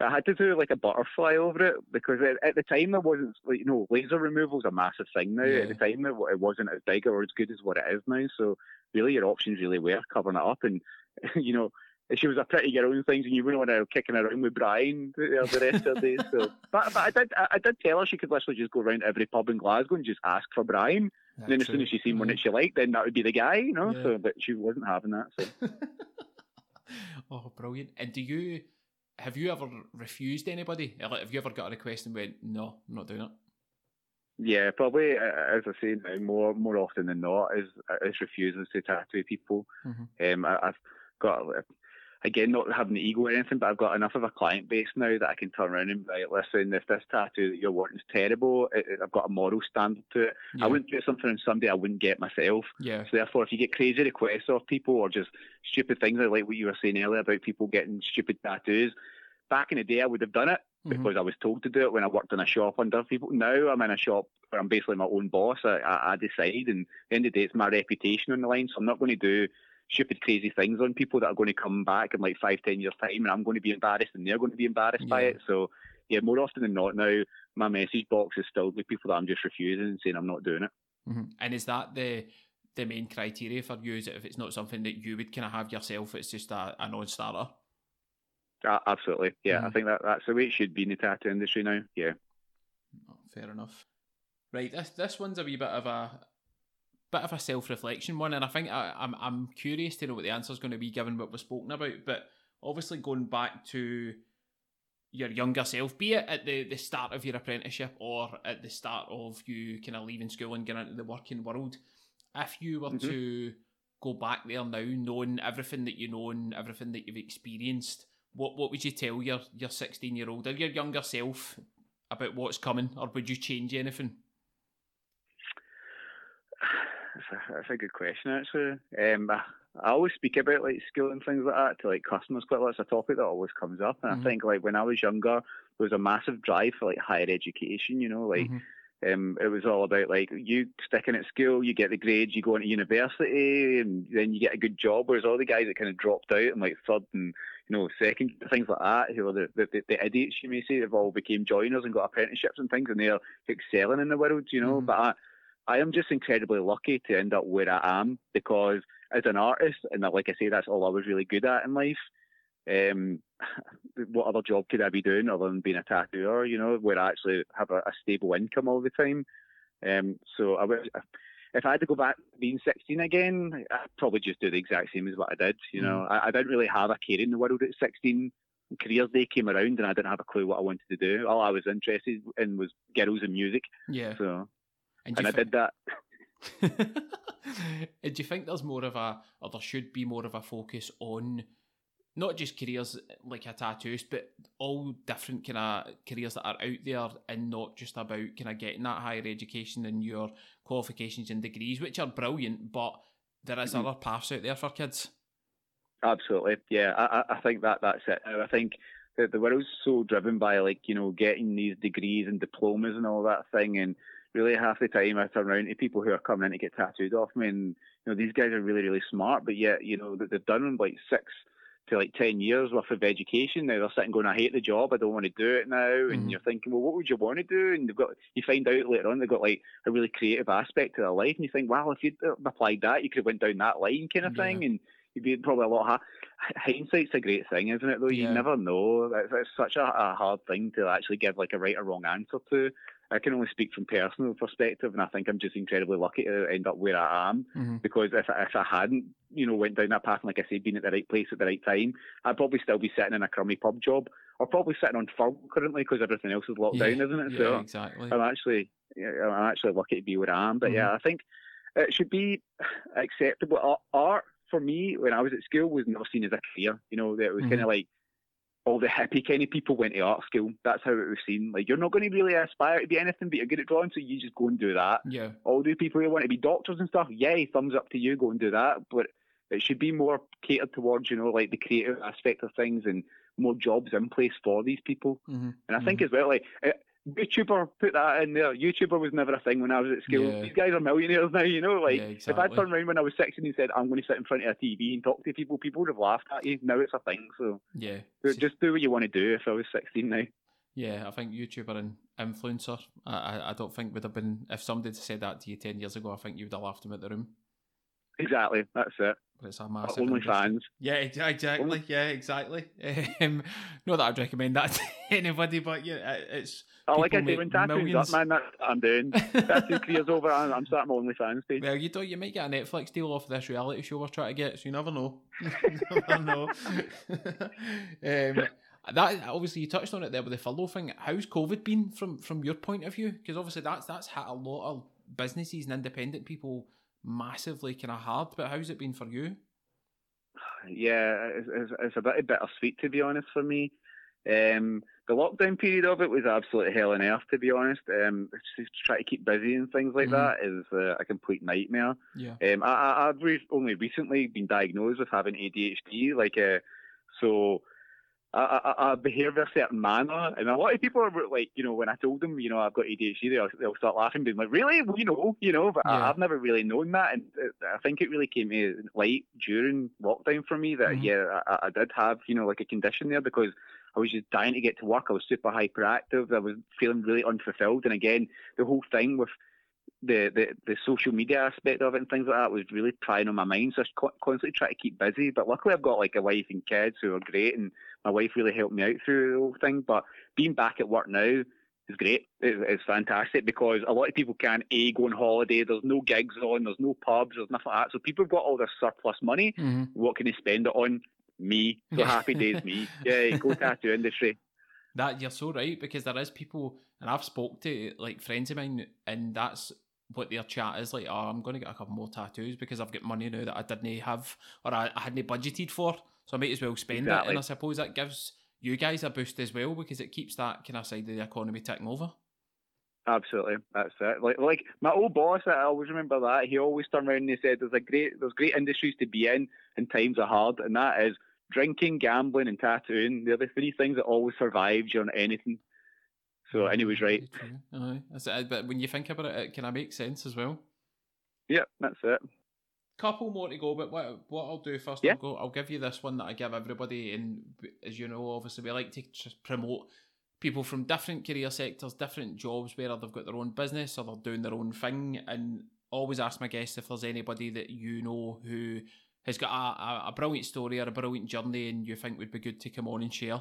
I had to do like a butterfly over it because at, at the time there wasn't like you know laser removal's a massive thing now. Yeah. At the time it, it wasn't as big or as good as what it is now. So really your options really were covering it up and you know she was a pretty girl and things, and you wouldn't want to kicking around with Brian the, the rest of the day. So, but, but I did I, I, did tell her she could literally just go around every pub in Glasgow and just ask for Brian. Yeah, and then as soon as she seen one that she liked, then that would be the guy, you know. Yeah. So, but she wasn't having that. So. oh, brilliant! And do you have you ever refused anybody? Have you ever got a request and went, "No, I'm not doing it"? Yeah, probably as I say now, more more often than not, is is refusing to tattoo people. Mhm. Um, I, I've got again not having the ego or anything, but I've got enough of a client base now that I can turn around and be like, listen, if this tattoo that you're wanting is terrible, it, it- I've got a moral standard to it. Yeah. I wouldn't do something on somebody I wouldn't get myself. Yeah, So therefore, if you get crazy requests off people or just stupid things like what you were saying earlier about people getting stupid tattoos, back in the day I would have done it Mhm. because I was told to do it when I worked in a shop under people. Now I'm in a shop where I'm basically my own boss. I, I, I decide, and at the end of the day, it's my reputation on the line. So I'm not going to do stupid, crazy things on people that are going to come back in like five, ten years' time, and I'm going to be embarrassed, and they're going to be embarrassed by it. So yeah, more often than not now, my message box is filled with people that I'm just refusing and saying I'm not doing it. Mhm. and is that the the main criteria for you? Is it if it's not something that you would kind of have yourself, it's just a, a non-starter? Uh, absolutely, yeah. I Mhm. think that that's the way it should be in the tattoo industry now. Yeah. Oh, fair enough. Right, this this one's a wee bit of a bit of a self reflection one, and I think I, I'm I'm curious to know what the answer is going to be given what we've spoken about. But obviously, going back to your younger self, be it at the, the start of your apprenticeship or at the start of you kind of leaving school and getting into the working world, if you were Mhm. to go back there now, knowing everything that you know and everything that you've experienced, what what would you tell your your sixteen year old or your younger self about what's coming, or would you change anything? That's a, that's a good question, actually. Um, I, I always speak about like school and things like that to like customers quite a lot. It's a topic that always comes up, and mm-hmm. I think like when I was younger, there was a massive drive for like higher education. You know, like. Mm-hmm. Um, it was all about like you sticking at school, you get the grades, you go into university, and then you get a good job. Whereas all the guys that kind of dropped out and like third and you know second things like that, who are the, the, the idiots you may say, they've all became joiners and got apprenticeships and things, and they're excelling in the world, you know. Mm. But I, I am just incredibly lucky to end up where I am because as an artist, and like I say, that's all I was really good at in life. Um, what other job could I be doing other than being a tattooer? You know, where I actually have a, a stable income all the time. Um, so I would, if I had to go back being 16 again, I'd probably just do the exact same as what I did. You know, mm. I, I, didn't really have a care in the world at 16. Careers Day came around and I didn't have a clue what I wanted to do. All I was interested in was girls and music. Yeah. So and, and I did that. do you think there's more of a, or there should be more of a focus on not just careers like a tattooist, but all different kind of careers that are out there, and not just about kind of getting that higher education and your qualifications and degrees, which are brilliant, but there is mm-hmm. other paths out there for kids. Absolutely, yeah. I, I think that that's it. I think that the world's so driven by like you know getting these degrees and diplomas and all that thing, and really half the time I turn around to people who are coming in to get tattooed off me, and you know these guys are really really smart, but yet you know they've done like six to like ten years worth of education. Now they're sitting going, I hate the job, I don't want to do it now, and mm-hmm. you're thinking, well, what would you want to do? And they've got you find out later on they've got like a really creative aspect to their life, and you think, wow, if you'd applied that, you could have went down that line kind of yeah. thing, and you'd be probably a lot. Ha- Hindsight's a great thing, isn't it? Though you never know. It's, it's such a, a, hard thing to actually give like a right or wrong answer to. I can only speak from personal perspective, and I think I'm just incredibly lucky to end up where I am. Mm-hmm. Because if if I hadn't, you know, went down that path, and like I said, been at the right place at the right time, I'd probably still be sitting in a crummy pub job, or probably sitting on furlough currently because everything else is locked yeah, down, isn't it? Yeah, so exactly. I'm actually, I'm actually lucky to be where I am. But mm-hmm. yeah, I think it should be acceptable. Art for me, when I was at school, was not seen as a career. You know, it was mm-hmm. kind of like all the hippie kind of people went to art school. That's how it was seen. Like you're not going to really aspire to be anything, but you're good at drawing, so you just go and do that. Yeah. All the people who want to be doctors and stuff, yay, thumbs up to you, go and do that. But it should be more catered towards, you know, like the creative aspect of things and more jobs in place for these people. Mm-hmm. And I think mm-hmm. as well, like YouTuber put that in there. YouTuber was never a thing when I was at school. Yeah. These guys are millionaires now, you know. Like yeah, exactly. if I turned around when I was sixteen and said I'm going to sit in front of a TV and talk to people, people would have laughed at you. Now it's a thing. So yeah, just do what you want to do. If I was sixteen now. Yeah, I think YouTuber and influencer. I, I, don't think would have been if somebody had said that to you ten years ago. I think you would have laughed them at the room. Exactly, that's it. But it's a massive. Only fans. Yeah, exactly. Yeah, exactly. Um, not that I'd recommend that to anybody, but yeah, it's. Oh, like I say, when tattooing's up, man, that's what I'm doing. Tattoo career's over, I'm, I'm starting my OnlyFans page. Well, you do, you might get a Netflix deal off this reality show we're trying to get, so you never know. you never know. um, that obviously you touched on it there with the furlough thing. How's COVID been from from your point of view? Because obviously that's that's hit a lot of businesses and independent people massively kind of hard. But how's it been for you? Yeah, it's, it's, it's a bit bittersweet to be honest for me. Um, the lockdown period of it was absolute hell on earth, to be honest. Um, just try to keep busy and things like mm-hmm. that is uh, a complete nightmare. Yeah. Um, I, have re- only recently been diagnosed with having ADHD, like, uh, so I, I, I behave in a certain manner, and a lot of people are like, you know, when I told them, you know, I've got ADHD, they'll, they'll start laughing, being like, really? Well, you know, you know, but yeah. I, have never really known that, and I think it really came to light during lockdown for me that mm-hmm. yeah, I, I did have, you know, like a condition there because I was just dying to get to work. I was super hyperactive. I was feeling really unfulfilled, and again, the whole thing with the, the, the social media aspect of it and things like that was really prying on my mind. So I was constantly trying to keep busy. But luckily, I've got like a wife and kids who are great, and my wife really helped me out through the whole thing. But being back at work now is great. it's fantastic because a lot of people can't a go on holiday. There's no gigs on. There's no pubs. There's nothing like that. So people have got all this surplus money. Mm-hmm. What can they spend it on? Me. So happy days, me. Yeah, go tattoo industry. That you're so right because there is people, and I've spoke to like friends of mine, and that's what their chat is like. Oh, I'm going to get a couple more tattoos because I've got money now that I didn't have or I, I hadn't budgeted for, so I might as well spend exactly. it. And I suppose that gives you guys a boost as well because it keeps that kind of side of the economy ticking over. Absolutely, that's it. Like like my old boss, I always remember that. He always turned around and he said, "There's a great, there's great industries to be in, and times are hard, and that is drinking, gambling, and tattooing. They're the three things that always survive during anything." So, and he was right. Aye. But when you think about it, it kind of make sense as well. Yeah, that's it. Couple more to go, but what what I'll do first, Yeah. I'll go. I'll give you this one that I give everybody, and as you know, obviously we like to promote people from different career sectors, different jobs, where they've got their own business or they're doing their own thing, and always ask my guests if there's anybody that you know who has got a, a, a brilliant story or a brilliant journey, and you think would be good to come on and share.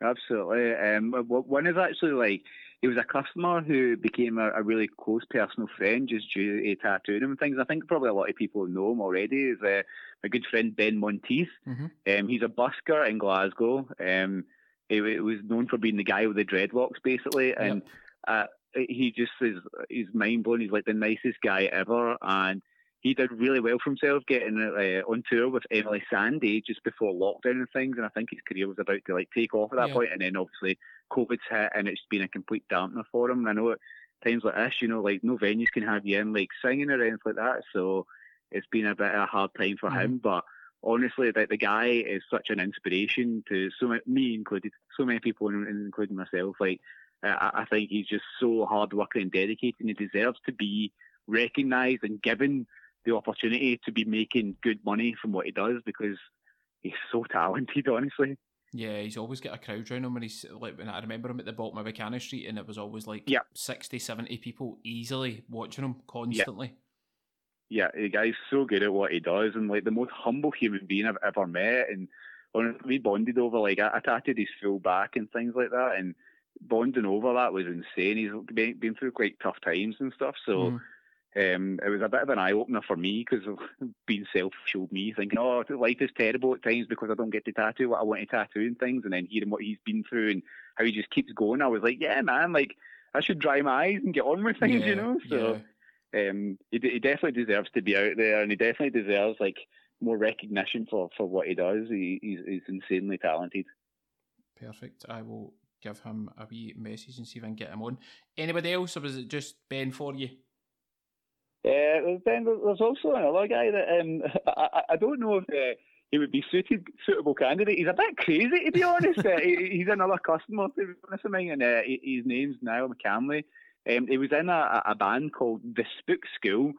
Absolutely. Um, one is actually like he was a customer who became a, a really close personal friend just due to tattooing and things. I think probably a lot of people know him already. Is uh, my good friend Ben Monteith. Mhm. Um, he's a busker in Glasgow. Um, he, he was known for being the guy with the dreadlocks, basically, and uh, he just is he's mind blowing. He's like the nicest guy ever, and he did really well for himself getting uh, on tour with Emeli Sandé just before lockdown and things. And I think his career was about to like take off at that Yeah. point, and then obviously COVID's hit, and it's been a complete dampener for him. And I know at times like this, you know, like no venues can have you in like singing or anything like that, so it's been a bit of a hard time for him, but. Honestly, that the guy is such an inspiration to so many, me included, so many people, including myself. Like, I I think he's just so hardworking and dedicated, and he deserves to be recognised and given the opportunity to be making good money from what he does because he's so talented. Honestly, Yeah, he's always got a crowd around him when he's like when I remember him at the bottom of Buchanan Street and it was always like Yeah. 60, 70 people easily watching him constantly. yeah, the guy's so good at what he does, and like the most humble human being I've ever met. And honestly, we bonded over like I, I tattooed his full back and things like that, and bonding over that was insane. He's been, been through quite tough times and stuff, so. Mhm. Um, it was a bit of an eye opener for me because being self showed me thinking, oh, life is terrible at times because I don't get to tattoo what I want to tattoo and things, and then hearing what he's been through and how he just keeps going, I was like, yeah, man, like I should dry my eyes and get on with things, Yeah, you know. So um, he, he definitely deserves to be out there, and he definitely deserves like more recognition for, for what he does. He, he's, he's insanely talented. Perfect. I will give him a wee message and see if I can get him on. Anybody else, or was it just Ben for you? Uh, then there's also another guy that um, I, I- don't know if uh, he would be suited suitable candidate. He's a bit crazy to be honest. uh, he, he's another customer to be honest with me, and uh, he- his name's Niall McCamley. Um, he was in a, a band called The Spook School,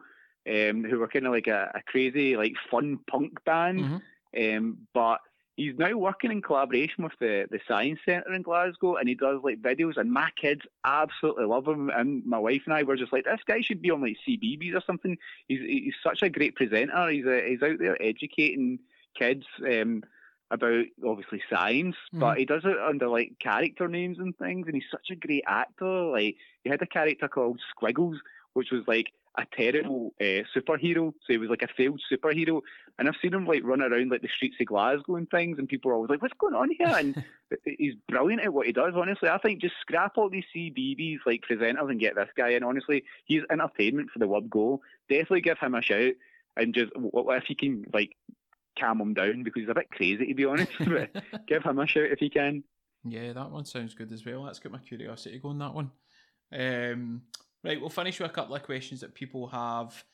um, who were kind of like a, a crazy, like fun punk band. Mhm. Um, but he's now working in collaboration with the, the Science Centre in Glasgow, and he does like videos, and my kids absolutely love him. And my wife and I were just like, this guy should be on like CBeebies or something. He's he's such a great presenter. He's uh, he's out there educating kids um, about obviously science, but Mhm. he does it under like character names and things. And he's such a great actor. Like he had a character called Squiggles, which was like a terrible uh, superhero. So he was like a failed superhero. And I've seen him like run around like the streets of Glasgow and things, and people are always like, "What's going on here?" And he's brilliant at what he does. Honestly, I think just scrap all these CBBC like presenters and get this guy in. Honestly, he's entertainment for the word go. Definitely give him a shout, and just what if you can like calm him down because he's a bit crazy to be honest. but give him a shout if you can. Yeah, that one sounds good as well. That's got my curiosity going, that one. Um, right, we'll finish with a couple of questions that people have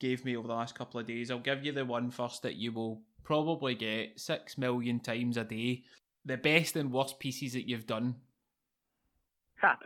gave me over the last couple of days. I'll give you the one first that you will probably get six million times a day. The best and worst pieces that you've done. Ha.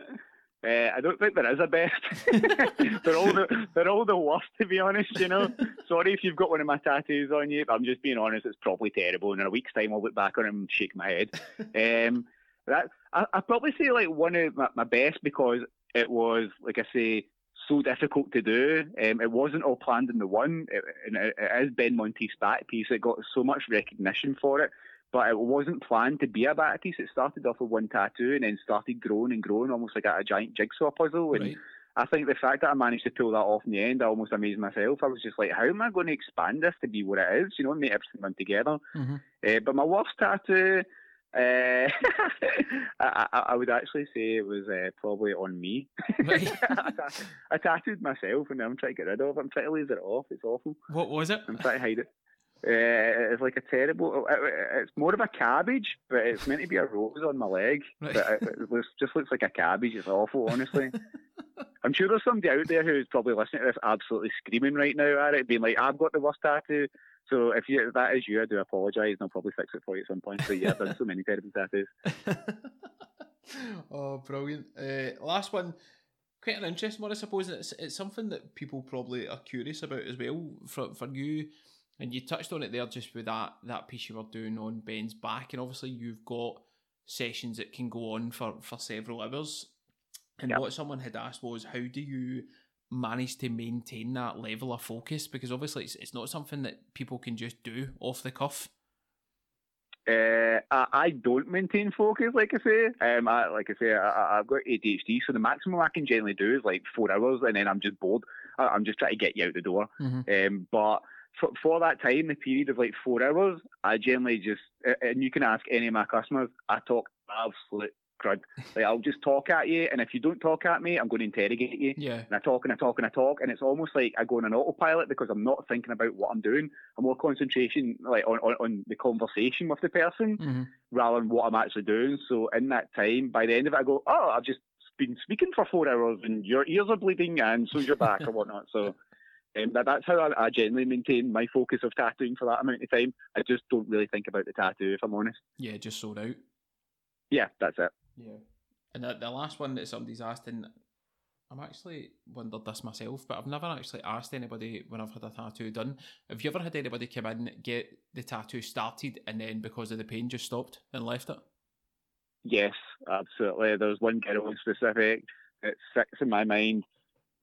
Uh, I don't think there is a best. they're all the they're all the worst to be honest. You know. Sorry if you've got one of my tattoos on you, but I'm just being honest. It's probably terrible. And in a week's time, I'll look back on it and shake my head. um, that I I probably say like one of my, my best because it was like I say so difficult to do. Um, it wasn't all planned in the one, it, and it, it is Ben Monteith's back piece. It got so much recognition for it, but it wasn't planned to be a back piece. It started off with one tattoo and then started growing and growing, almost like a, a giant jigsaw puzzle. And Right. I think the fact that I managed to pull that off in the end, I almost amazed myself. I was just like, how am I going to expand this to be what it is? You know, make everything run together. Mhm. Uh, but my worst tattoo, uh, I, I, I would actually say it was uh, probably on me. Right. I, I tattooed myself and I'm trying to get rid of it. I'm trying to laser it off. It's awful. What was it? I'm trying to hide it. Uh, it's like a terrible. It's more of a cabbage, but it's meant to be a rose on my leg. Right. But it, it just looks like a cabbage. It's awful, honestly. I'm sure there's somebody out there who's probably listening to this absolutely screaming right now at it, being like, "I've got the worst tattoo." So if you if that is you, I do apologise, and I'll probably fix it for you at some point. So yeah, I've done so many terrible tattoos. oh, brilliant! Uh, last one, quite an interesting one, I suppose. It's it's something that people probably are curious about as well. For for you, and you touched on it there just with that that piece you were doing on Ben's back, and obviously you've got sessions that can go on for for several hours. And yep. what someone had asked was, how do you manage to maintain that level of focus? Because obviously it's it's not something that people can just do off the cuff. Uh, I, I, don't maintain focus, like I say. Um, I, like I say, I, have got ADHD, so the maximum I can generally do is like four hours, and then I'm just bored. I, am just trying to get you out the door. Mm-hmm. Um, but for, for that time, the period of like four hours, I generally just, and you can ask any of my customers, I talk absolute crud. Like I'll just talk at you, and if you don't talk at me, I'm going to interrogate you. Yeah. And I talk and I talk and I talk, and it's almost like I go on an autopilot because I'm not thinking about what I'm doing. I'm more concentration like on, on, on the conversation with the person mm-hmm. rather than what I'm actually doing. So in that time, by the end of it, I go, oh, I've just been speaking for four hours, and your ears are bleeding, and so's your back or whatnot. So. Um, that, that's how I, I, generally maintain my focus of tattooing for that amount of time. I just don't really think about the tattoo, if I'm honest. Yeah, just sold out. Yeah, that's it. Yeah. And the, the last one that somebody's asked, and I'm actually wondered this myself, but I've never actually asked anybody when I've had a tattoo done. Have you ever had anybody come in, get the tattoo started, and then because of the pain just stopped and left it? Yes, absolutely. There was one girl in specific that sticks in my mind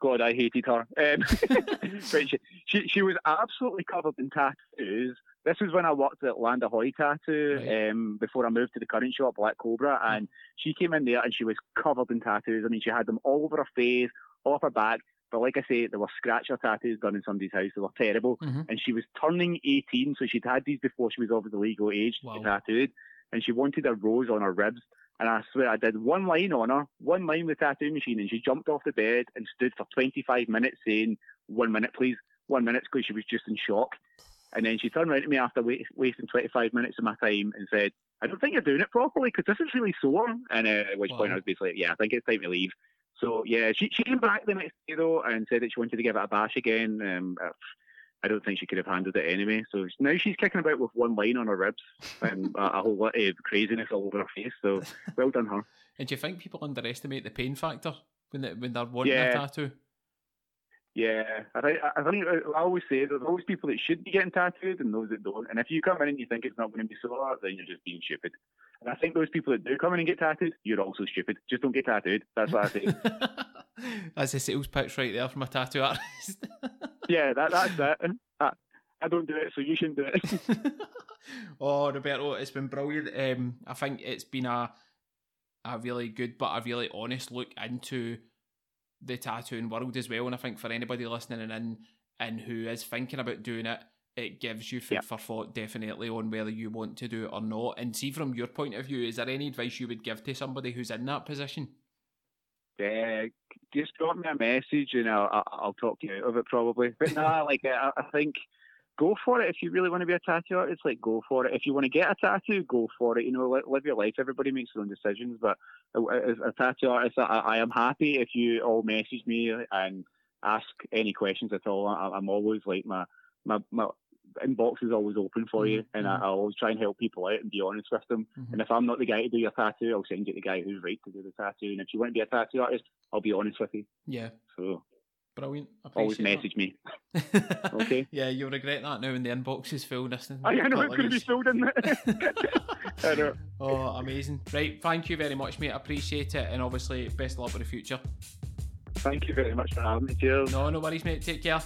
God, I hated her. Um, but she, she, she was absolutely covered in tattoos. This was when I worked at Land Ahoy Tattoo right. um, before I moved to the current shop, Black Cobra, and she came in there and she was covered in tattoos. I mean, she had them all over her face, off her back. But like I say, there were scratcher tattoos done in somebody's house. They were terrible. Mm-hmm. And she was turning 18, so she'd had these before she was over the legal age wow. to tattooed. And she wanted a rose on her ribs. And I swear I did one line on her, one line with the tattoo machine, and she jumped off the bed and stood for 25 minutes saying, One minute, please, one minute, because she was just in shock. And then she turned around to me after wait, wasting 25 minutes of my time and said, I don't think you're doing it properly because this is really sore. And uh, at which wow. point I was basically, yeah, I think it's time to leave. So yeah, she, she came back the next day though and said that she wanted to give it a bash again. Um, I don't think she could have handled it anyway. So now she's kicking about with one line on her ribs and a, a whole lot of craziness all over her face. So well done her. And do you think people underestimate the pain factor when they, when they're wanting yeah. a tattoo? Yeah, I think I think I always say there's always people that should be getting tattooed and those that don't. And if you come in and you think it's not going to be sore, then you're just being stupid. And I think those people that do come in and get tattooed, you're also stupid. Just don't get tattooed. That's what I say. that's a sales pitch right there from a tattoo artist. yeah, that, that's it. I, I don't do it, so you shouldn't do it. oh, Roberto, it's been brilliant. Um, I think it's been a a really good but a really honest look into the tattooing world as well. And I think for anybody listening in and who is thinking about doing it, it gives you food yep. for thought definitely on whether you want to do it or not. And see from your point of view, is there any advice you would give to somebody who's in that position? Yeah, just drop me a message and I'll, I'll talk you out of it probably. But no, like I, I think go for it if you really want to be a tattoo artist. Like go for it. If you want to get a tattoo, go for it. You know, live your life. Everybody makes their own decisions. But as a tattoo artist, I, I am happy if you all message me and ask any questions at all. I, am always like my my my inbox is always open for you, mm-hmm. and I, I, always try and help people out and be honest with them. Mm-hmm. And if I'm not the guy to do your tattoo, I'll send you the guy who's right to do the tattoo. And if you want to be a tattoo artist, I'll be honest with you. Yeah. So Brilliant. Always message that. me. okay. Yeah, you'll regret that now when the inbox is full. Listening. I know it's going to be filled in I know. Oh, amazing. Right. Thank you very much, mate. I appreciate it. And obviously, best of luck for the future. Thank you very much for having me. Cheers. No, no worries, mate. Take care.